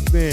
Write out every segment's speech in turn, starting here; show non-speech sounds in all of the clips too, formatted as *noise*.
up in.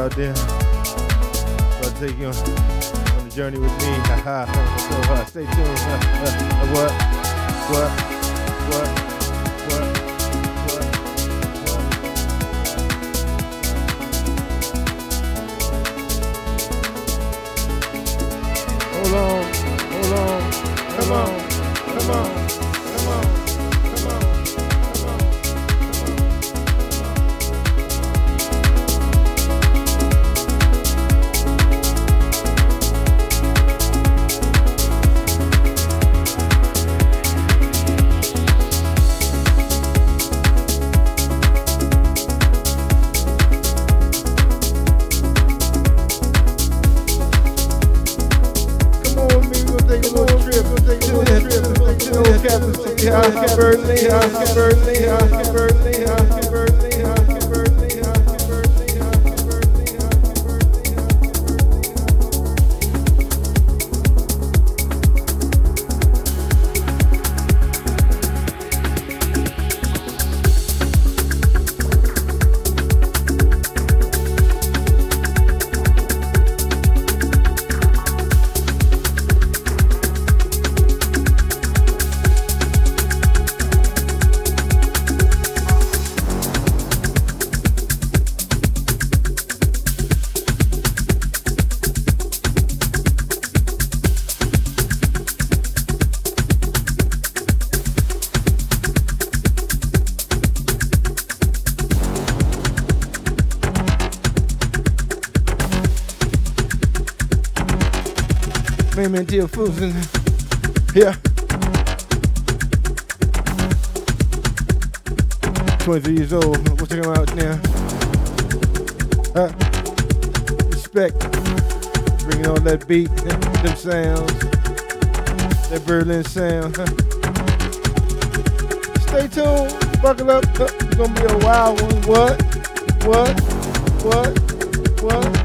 Out there. About to take you on, on the journey with me. so *laughs* stay tuned. *laughs* What? What? Raymond Deal Foods in here. 23 years old. We're talking about now. Uh, respect. Bringing on that beat, them sounds. That Berlin sound. Stay tuned. Buckle up. It's gonna be a wild one. What? What? What? What?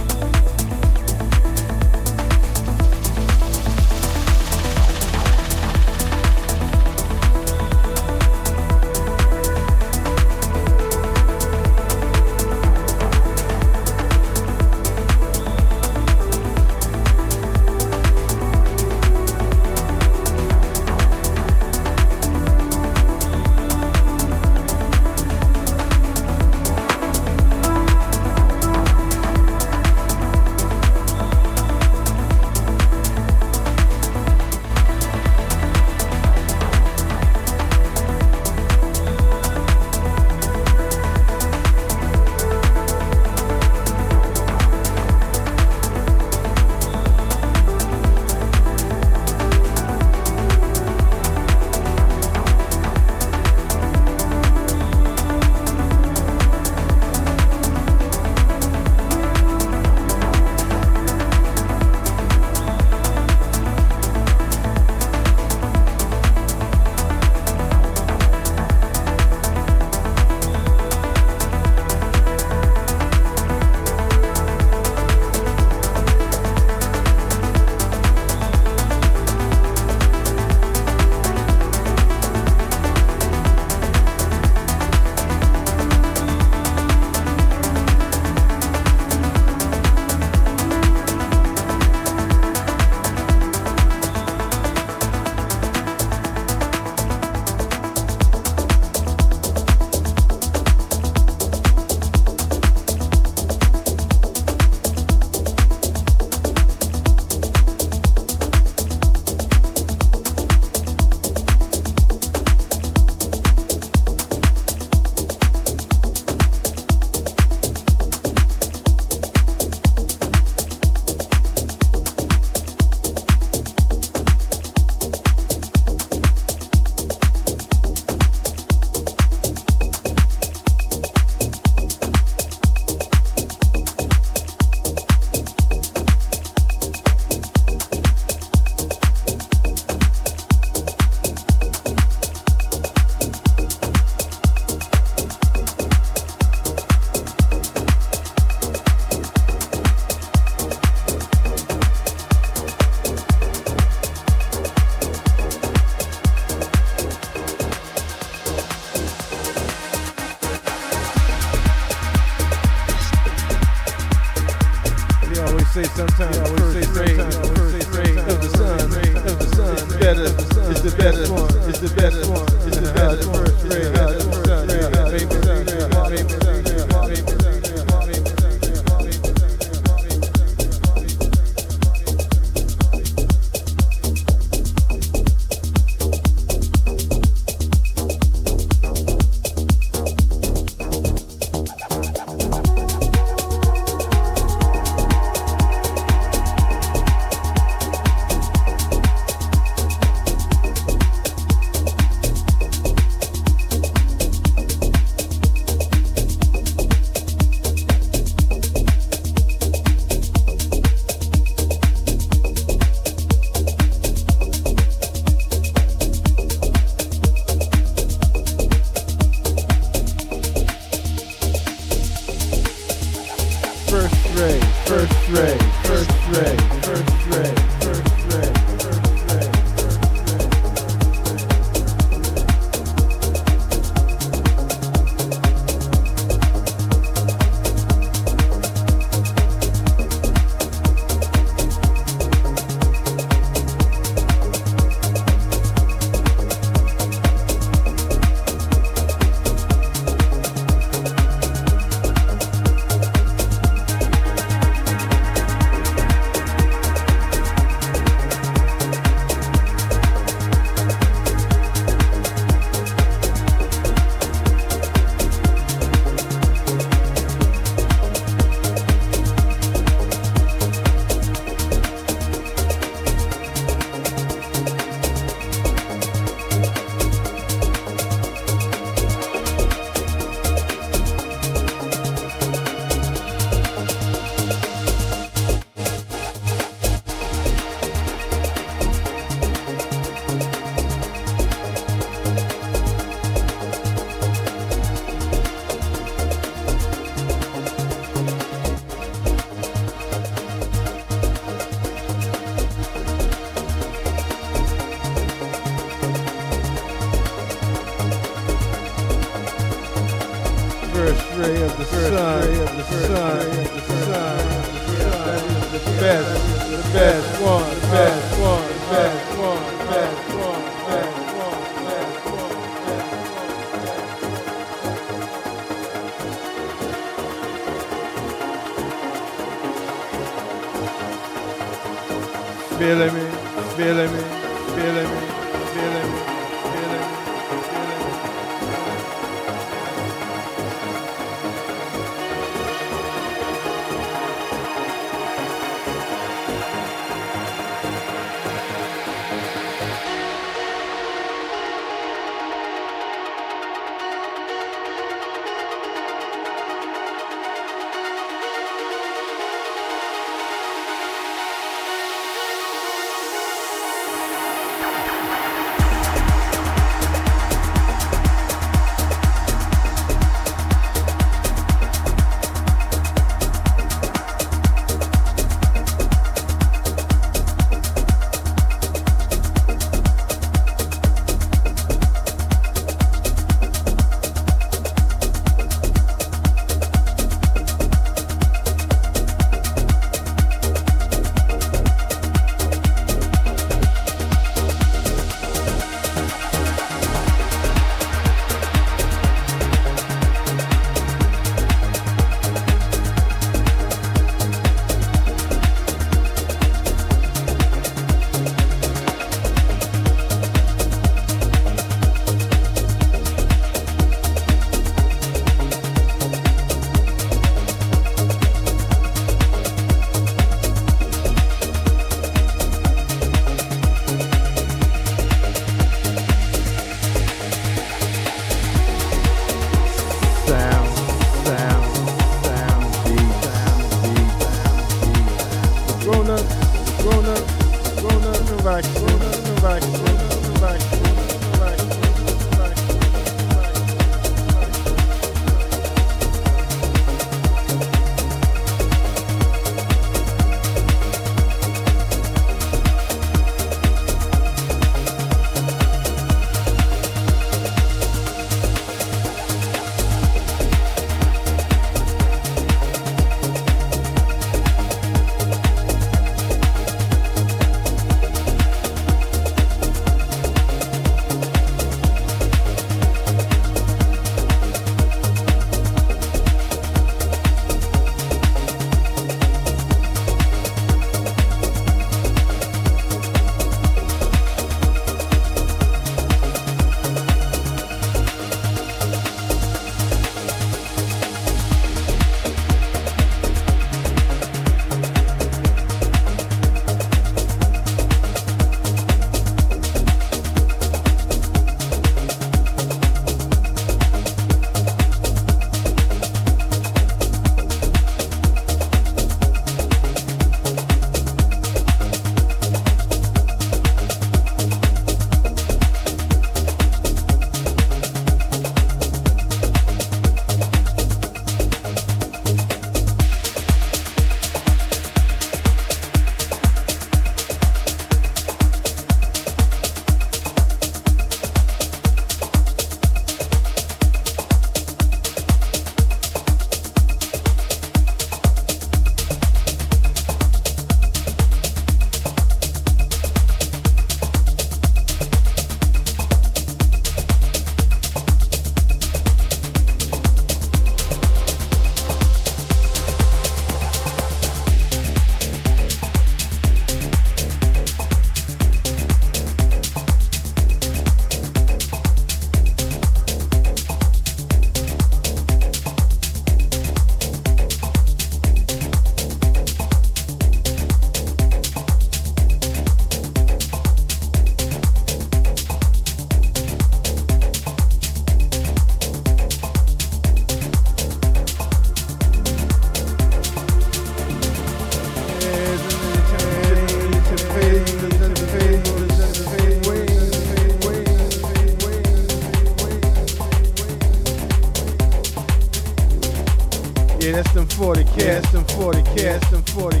cast and 40, cast and 40,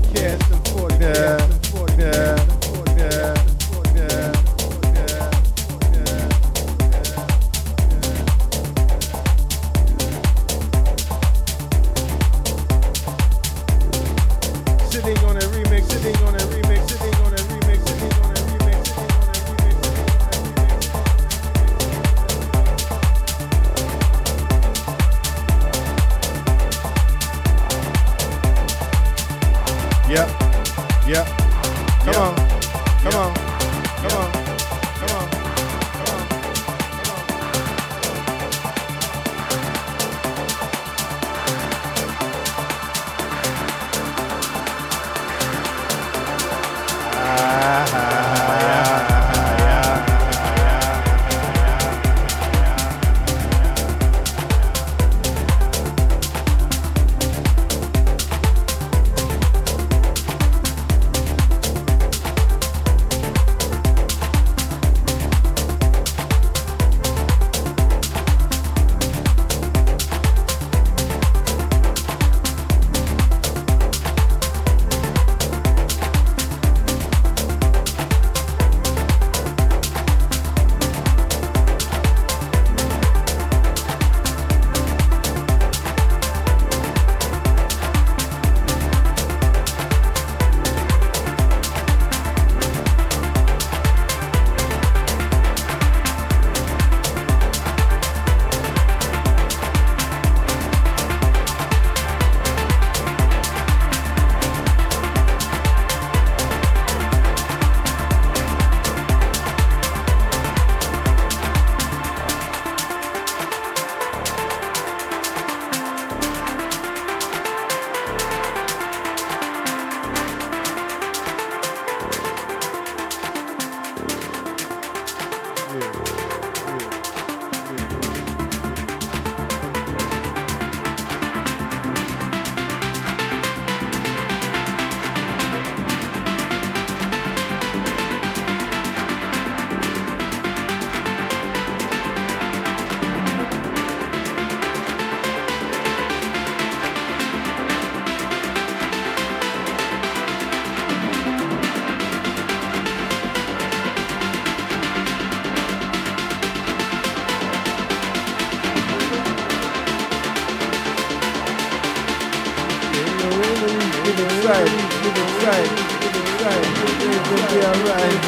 alright,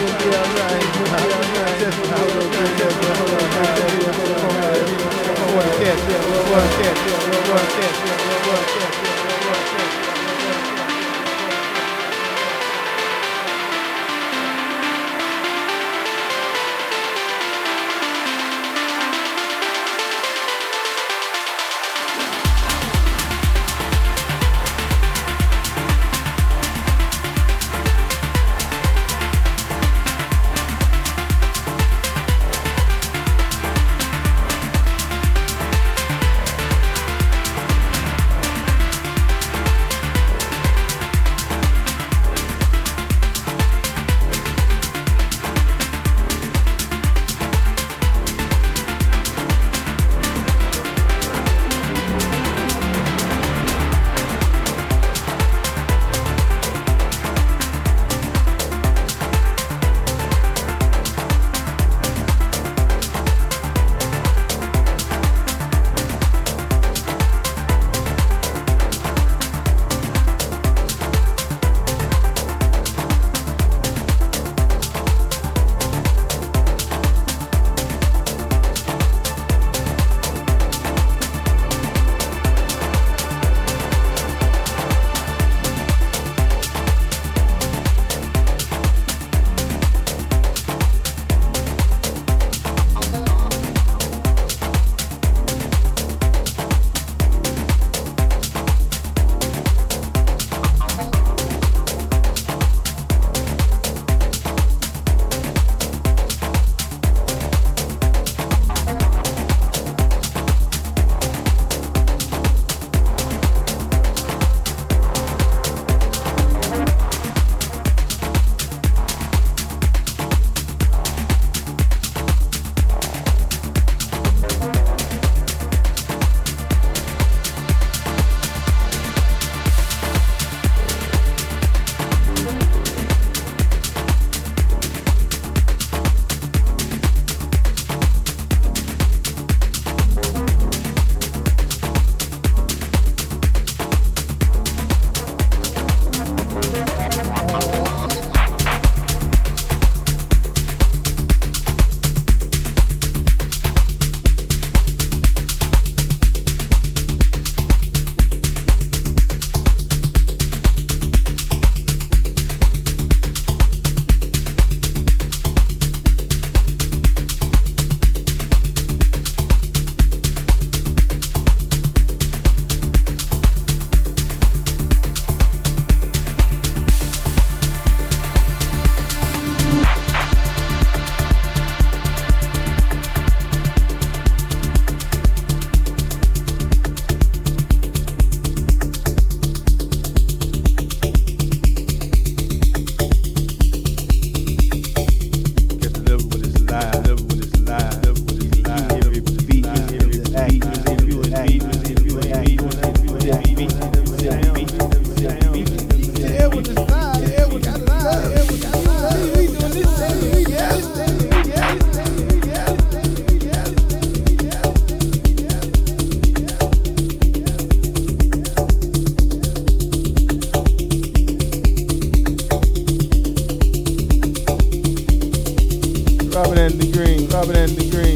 Covenant and the Green.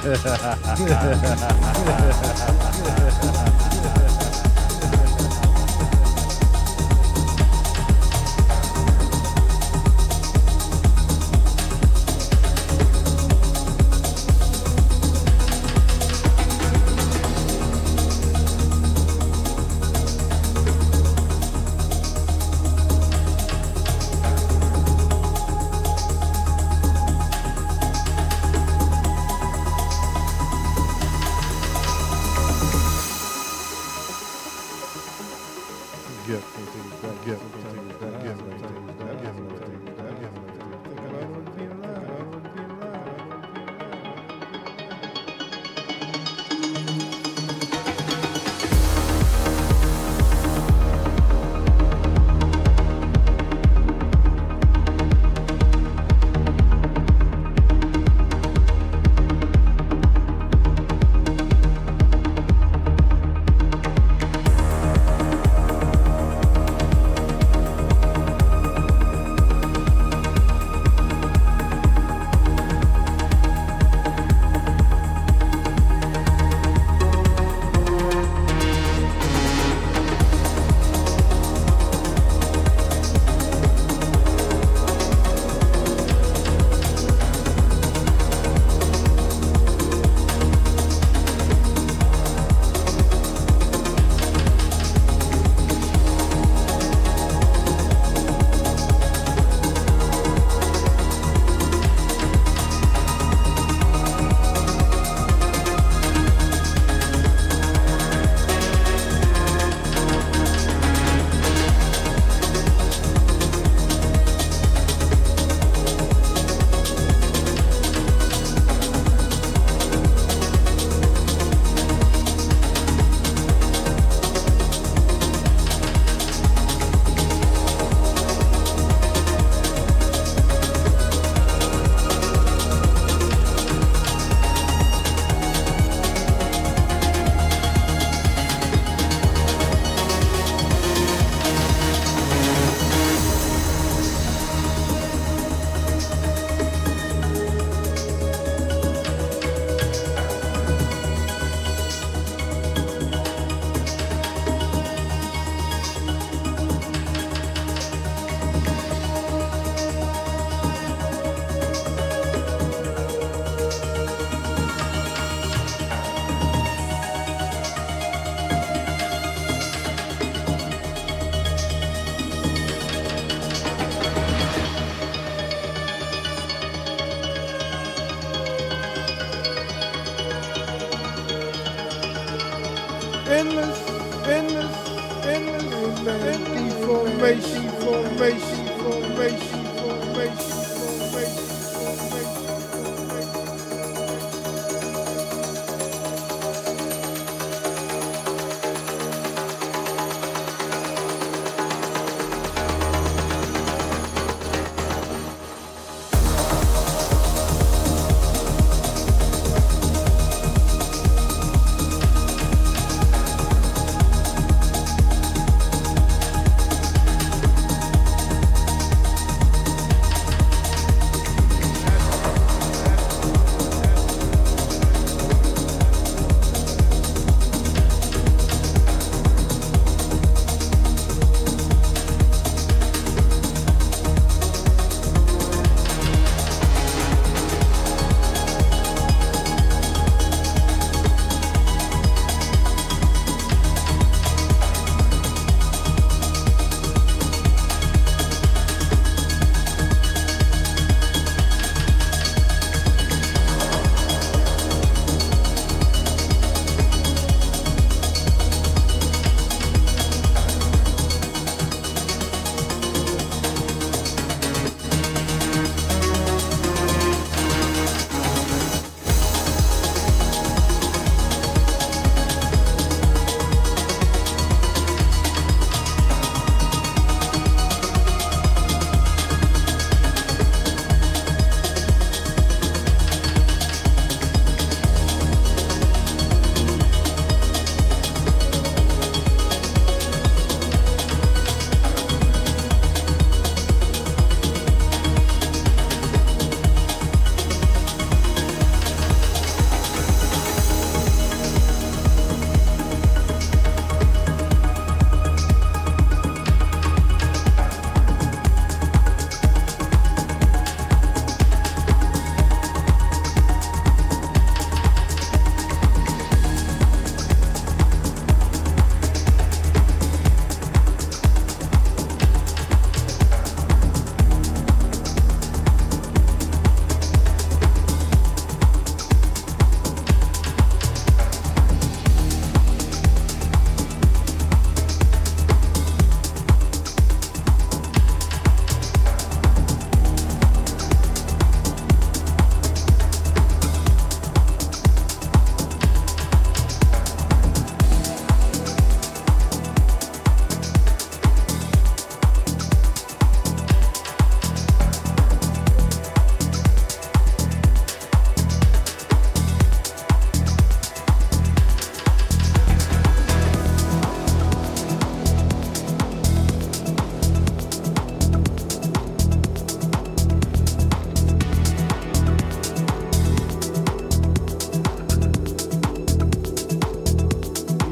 哈哈哈哈哈哈哈哈哈哈哈哈哈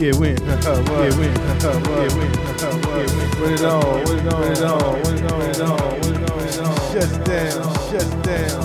Yeah, win. Yeah, win. Yeah, win. Win it all. Win it all. Win it all. Win it all. Win it all. Win it all. Win it all. Shut down. Shut down.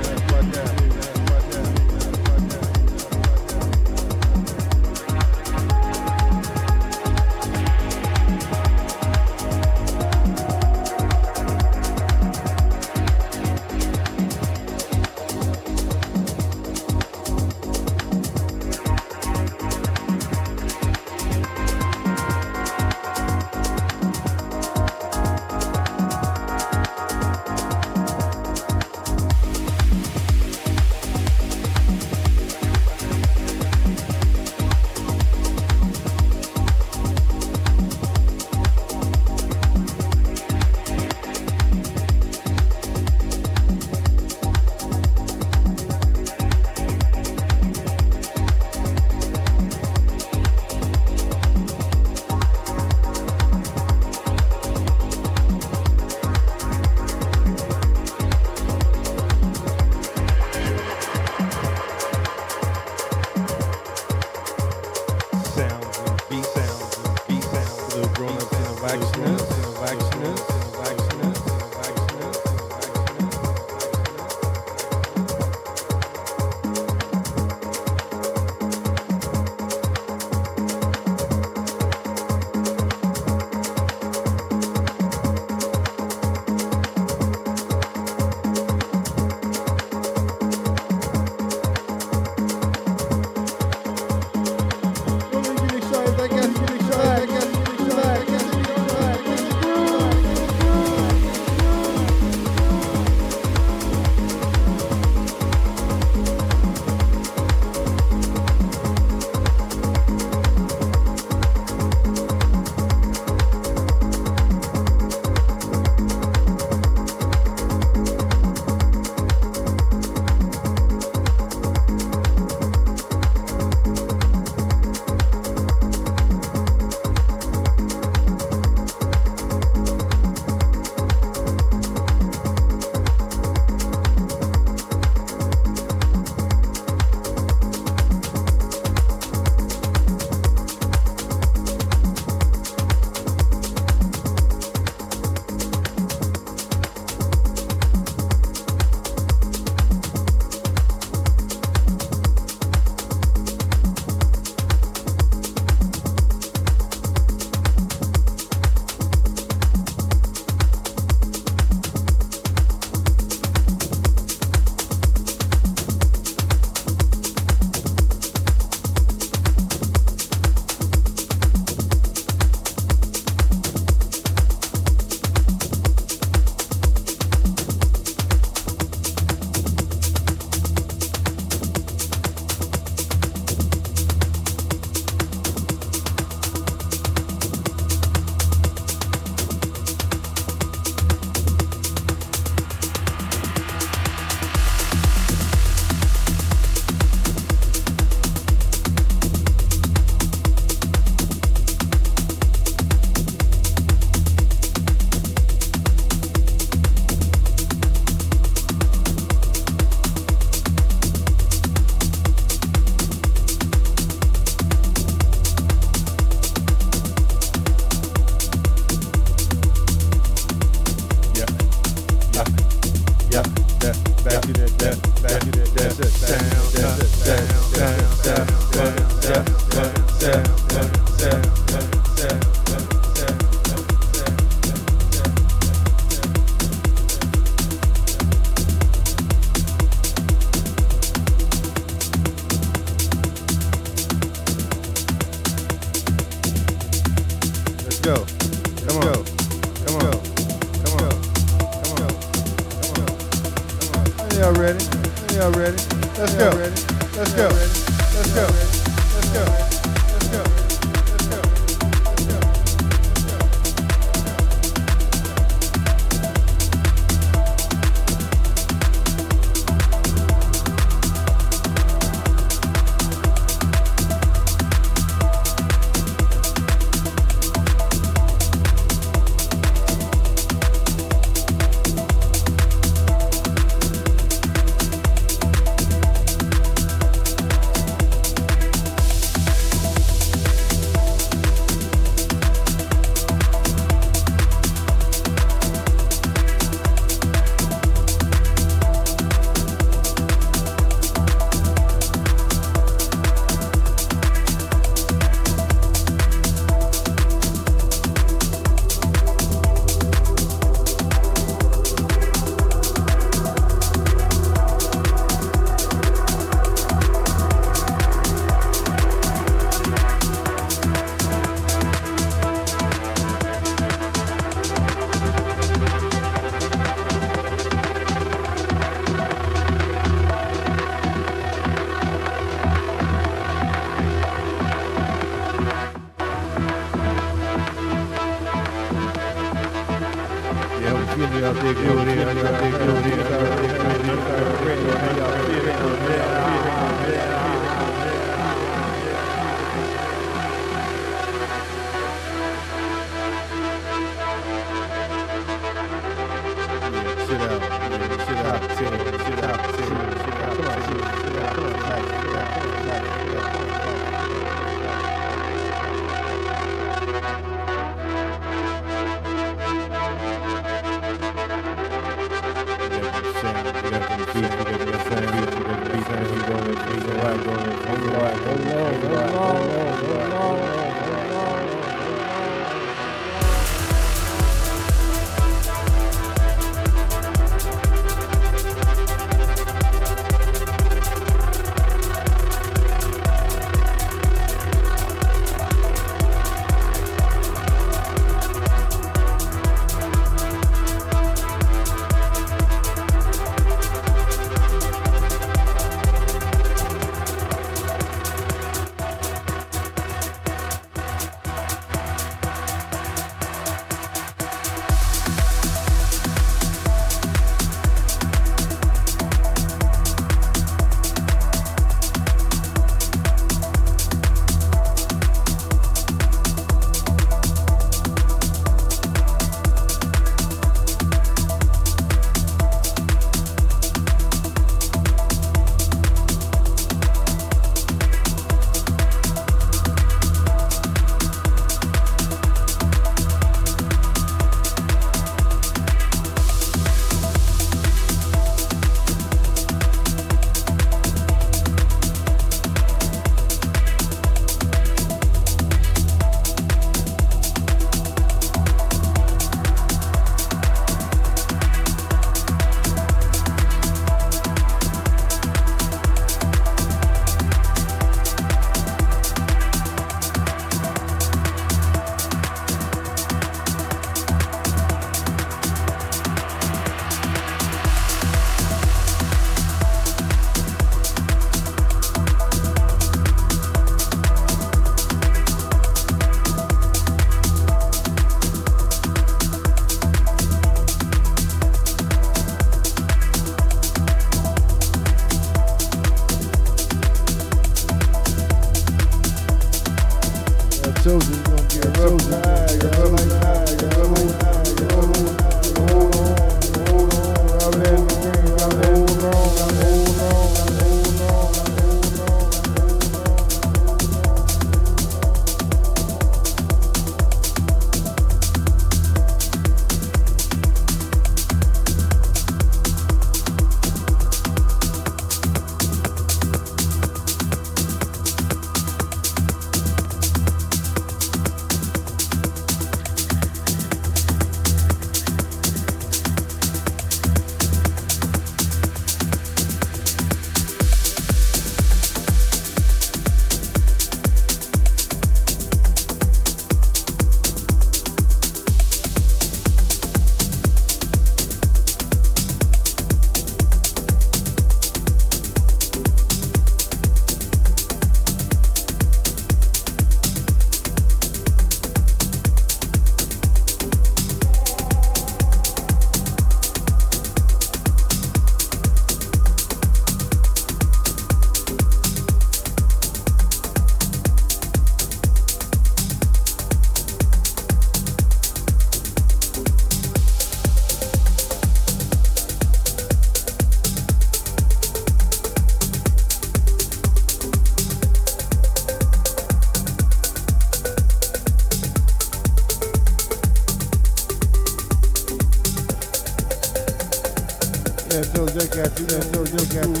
Yeah, so they got you, yeah,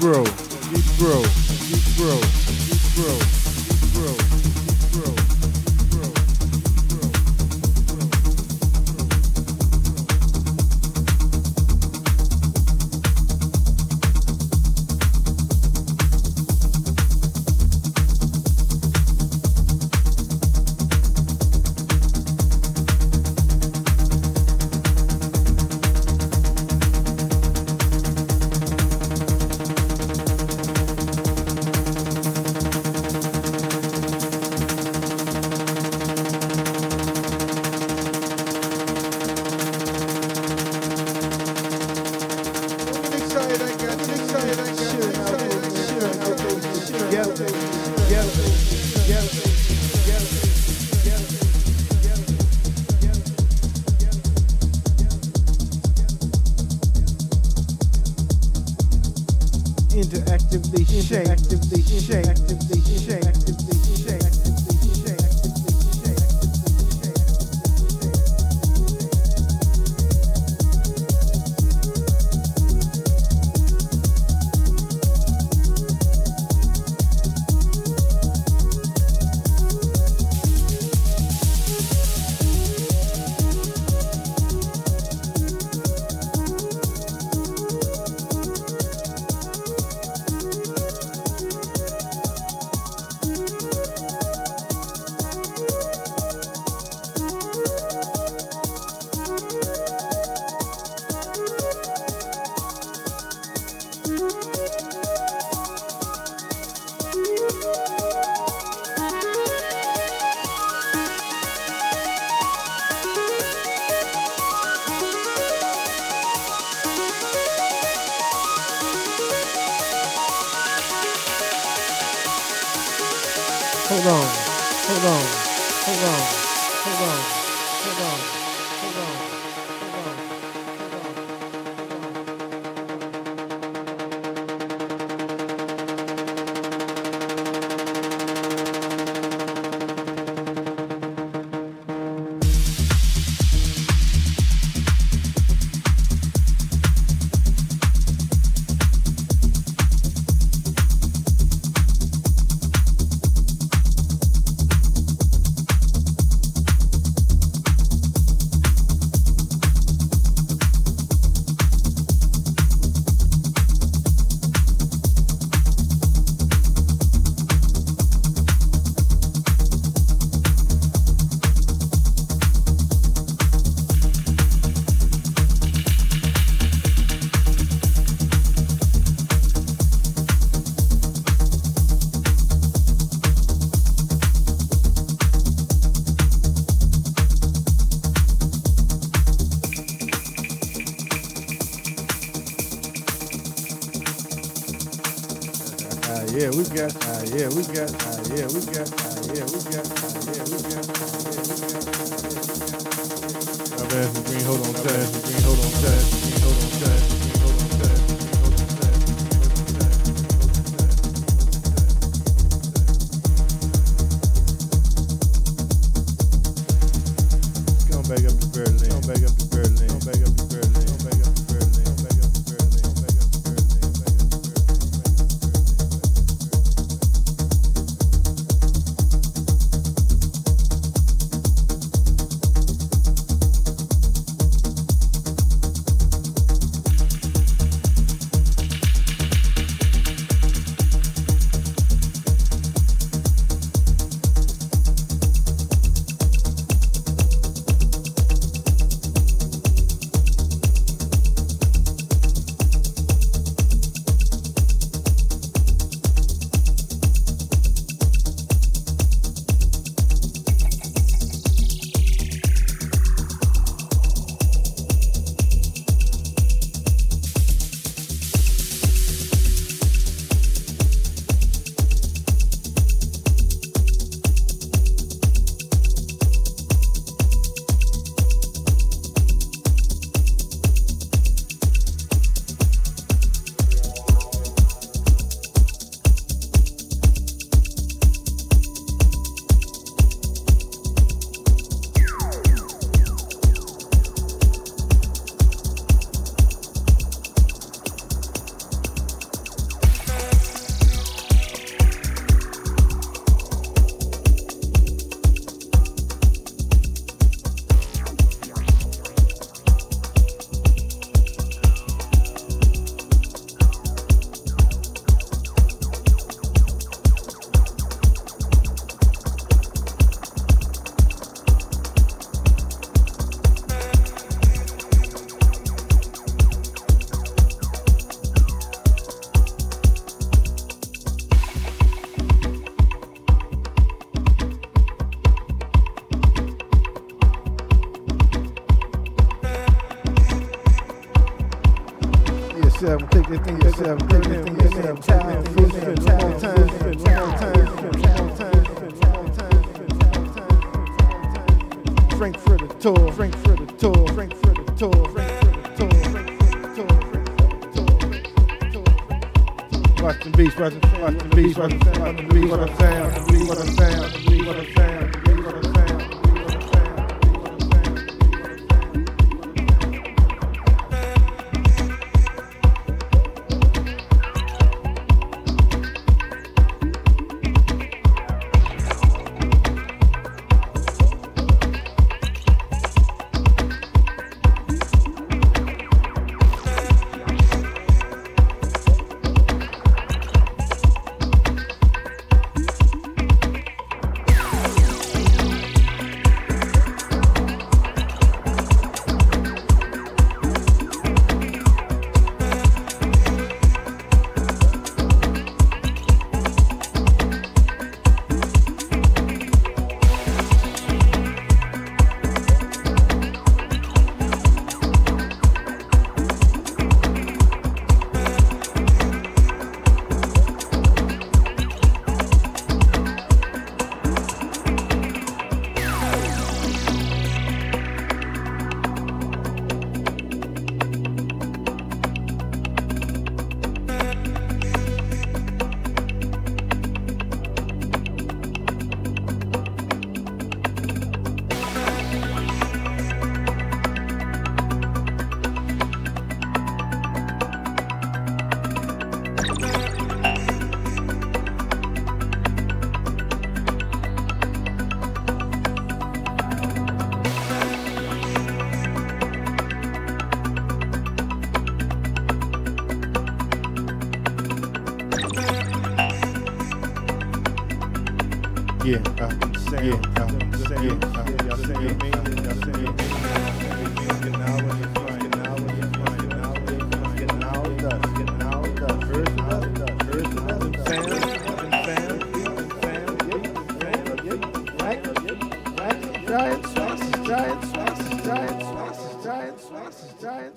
Deep we got. Uh, yeah, we got.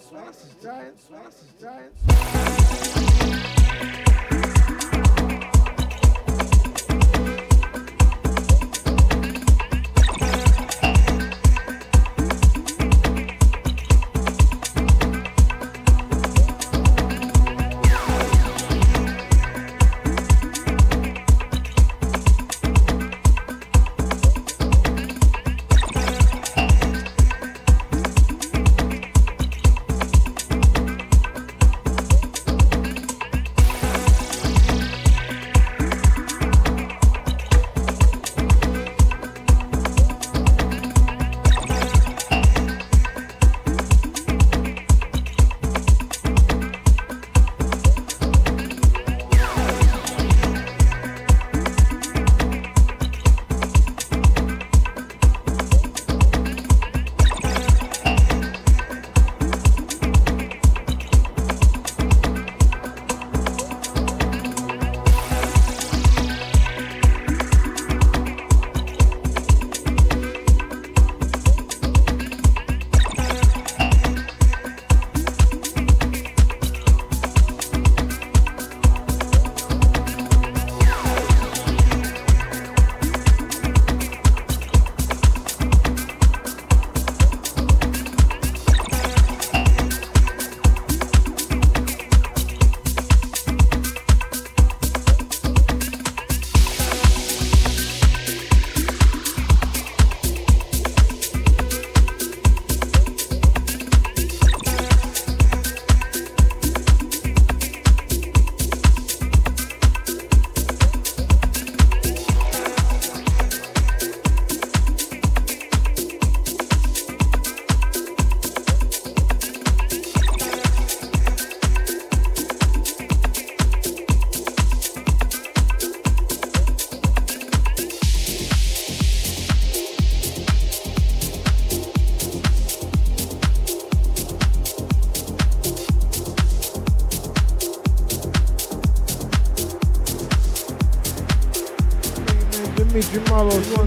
Giant, giant, giant. Giants, giant,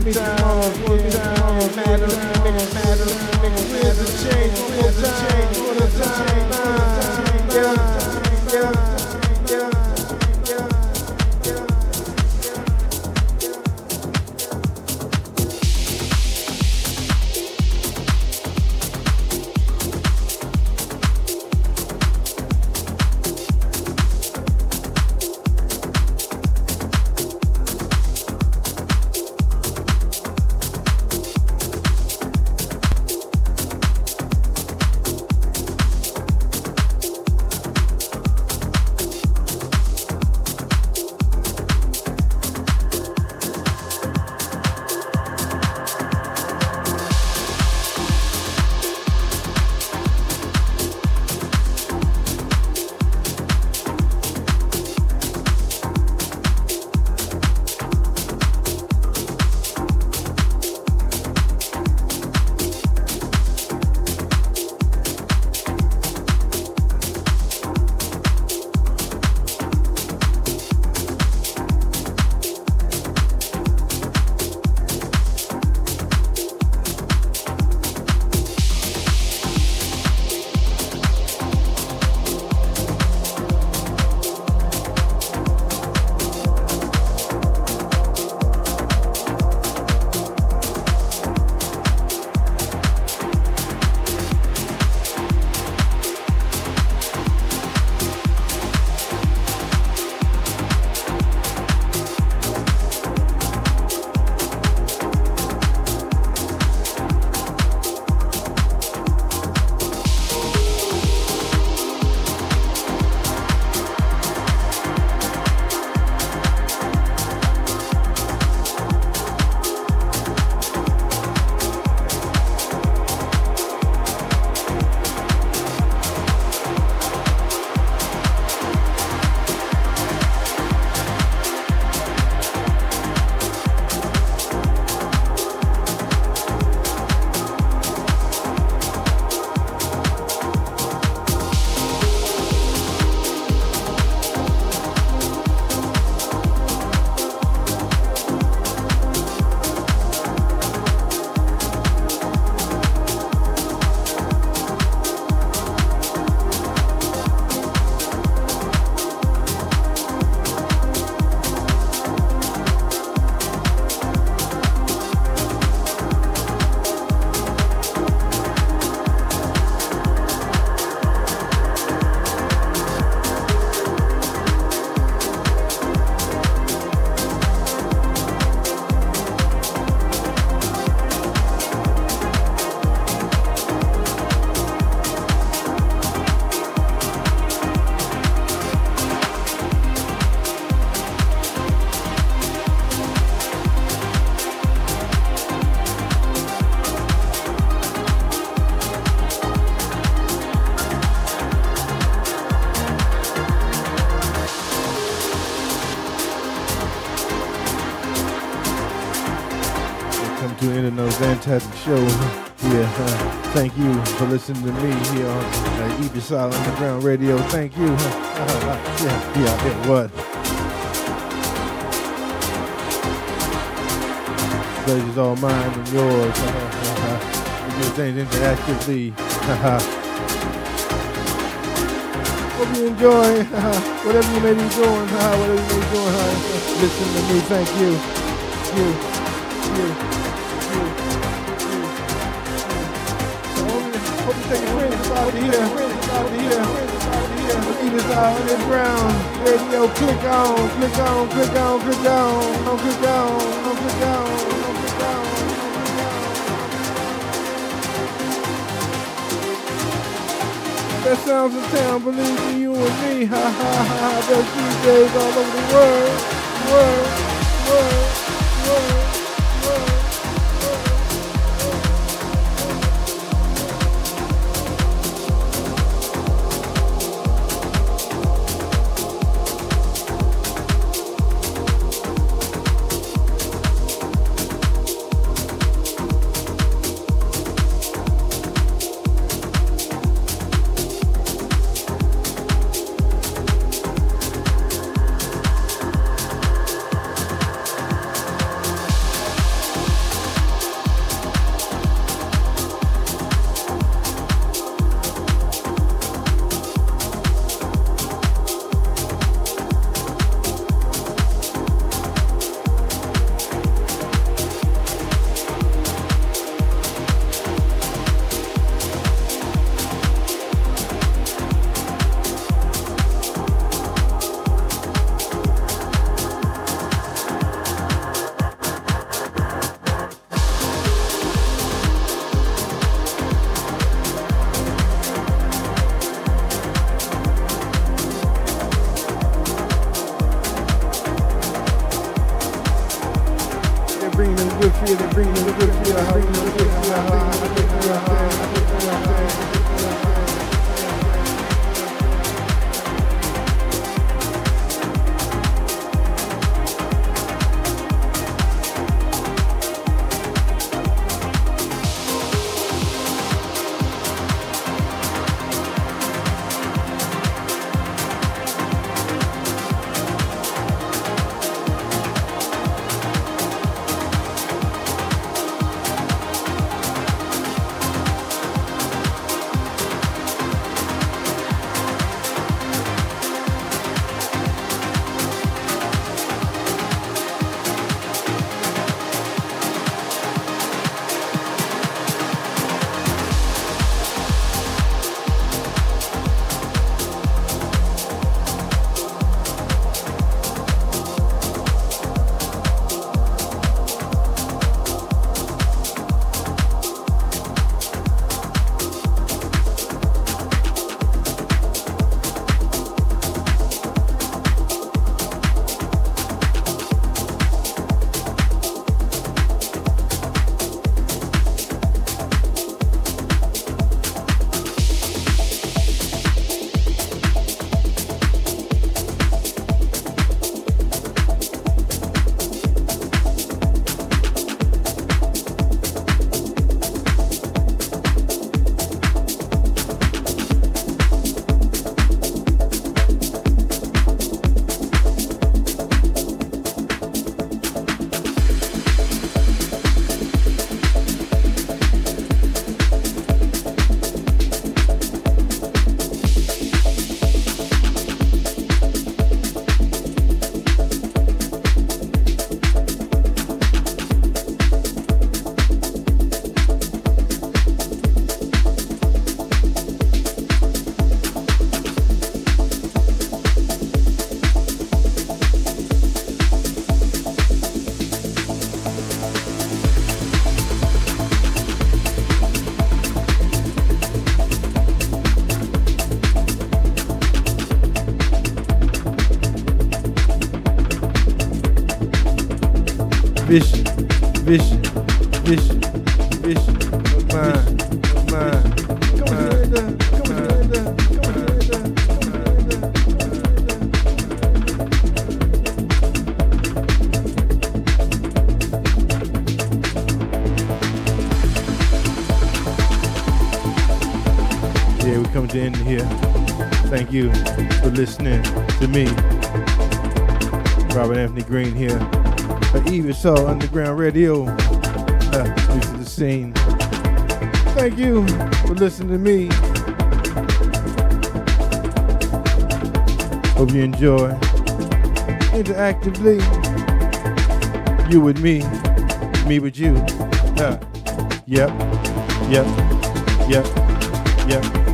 One time, fantastic show. Yeah, uh, thank you for listening to me here on uh, Eberside Underground Radio. Thank you. Uh, yeah, yeah, yeah, what? Pleasure's all mine and yours. Uh, do things interactively. Hope you enjoy whatever you may be doing. whatever you may be doing. Listen to me. Thank you. You. You. Here, out here, out out on the ground. Radio, click on, click on, click on, click on, on, click on, on, click on, click on. Best sounds in town, believe in you and me. Ha ha ha. Best DJs all over the world, world, listening to me, Robert Anthony Green here, at Even So Underground Radio, uh, to the scene. Thank you for listening to me. Hope you enjoy. Interactively, you with me, me with you. Uh, yep, yep, yep, yep.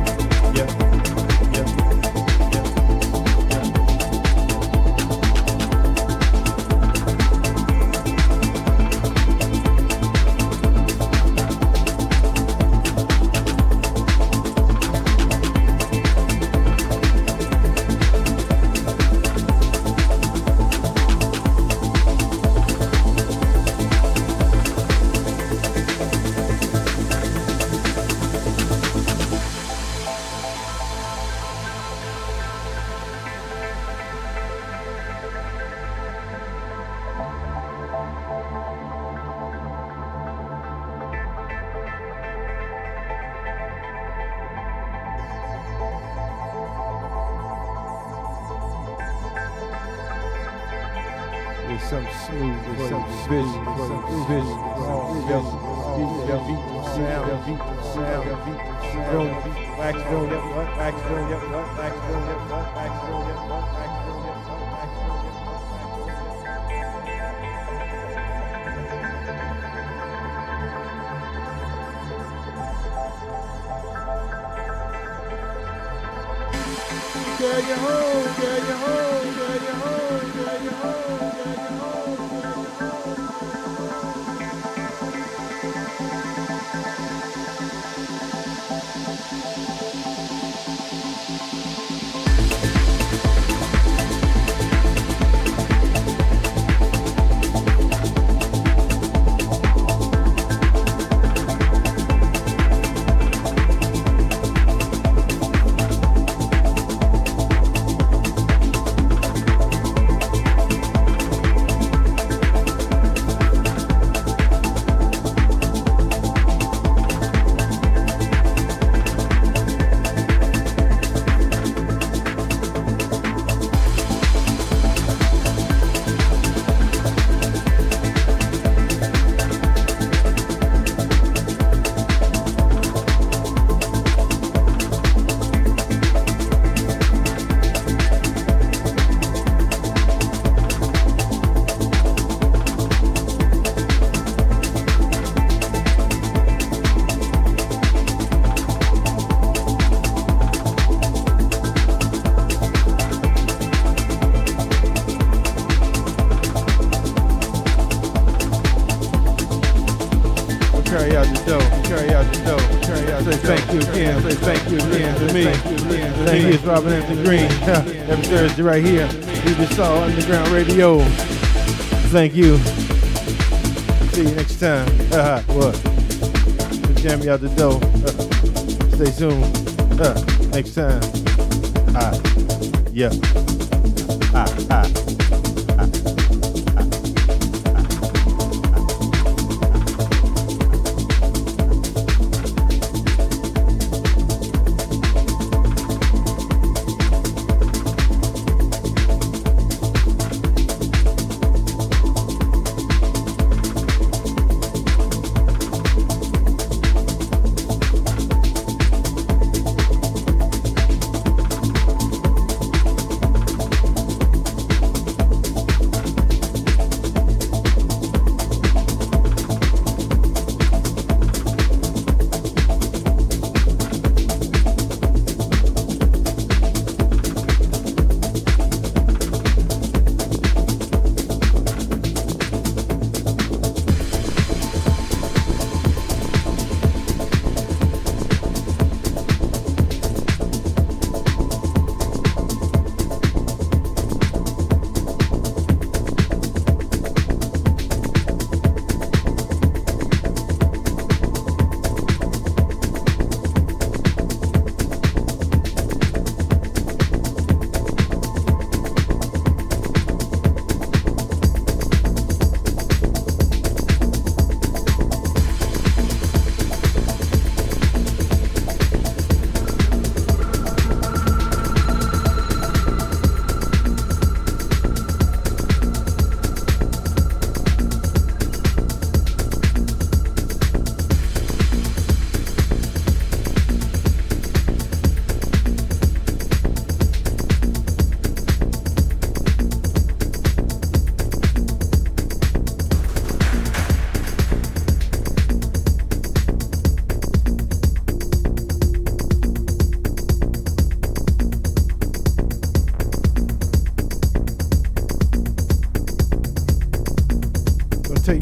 Robert Anthony Green. Every Thursday right here. You just saw Underground Radio. Thank you. See you next time. Uh, what? Jam you out the door. Uh, stay tuned. Uh, next time. Ah, yeah.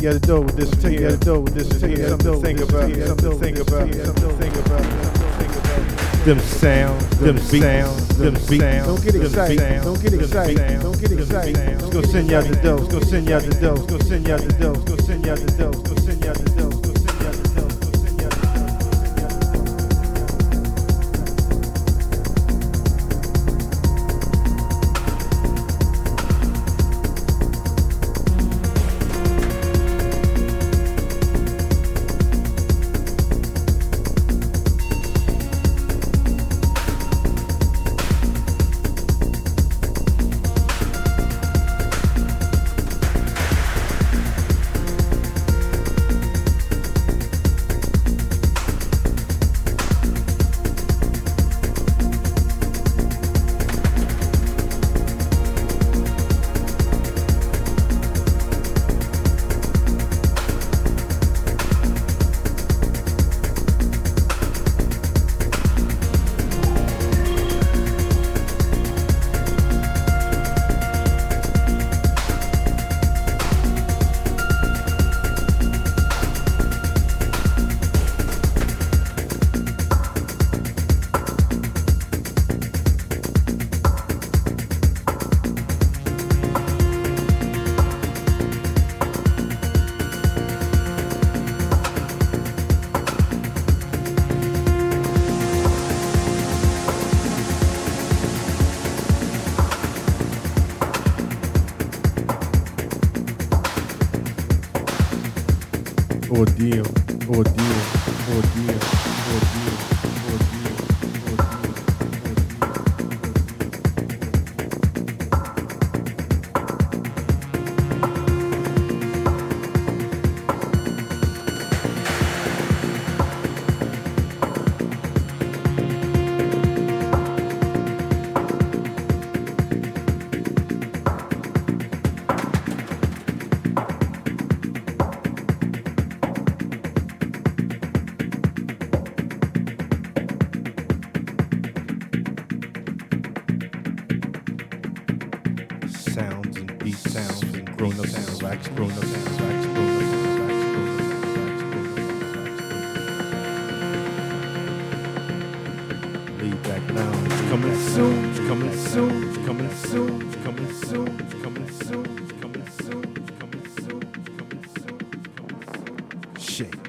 You gotta do with this. Take you gotta do with this. Take you something to think about. Something think about. Something think about. Them sounds, them sounds, them beats. Don't get excited. Don't get excited. Don't get excited. Let's go send out the dough. Let's go send out the dough. Let's go send out the dough. Let's go send out the dough. Shit.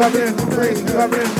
I've been crazy. I've been